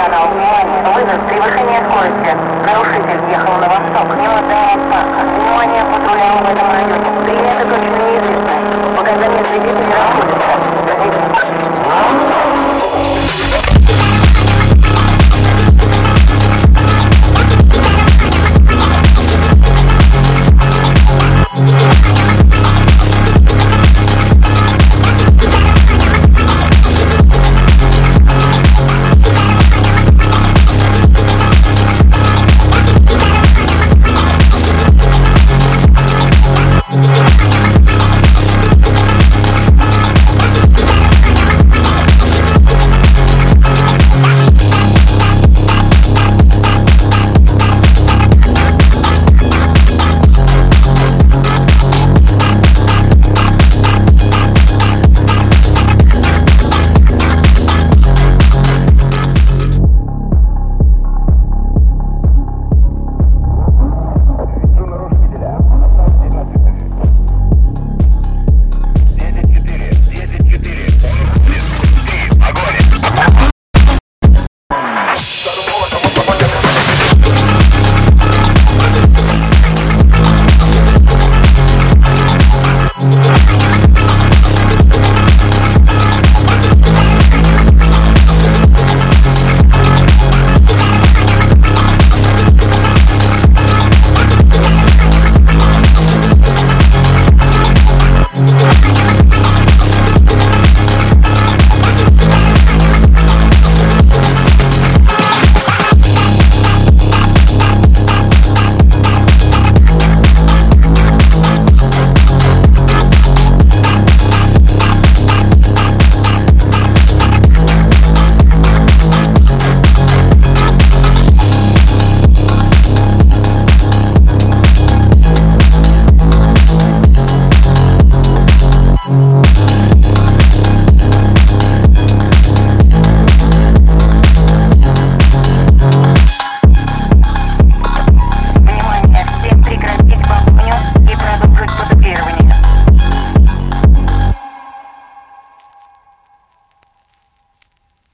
канал, внимание, вызов превышение скорости. Нарушитель ехал на восток, мимо здания парка. Внимание, патруля в этом районе. Принято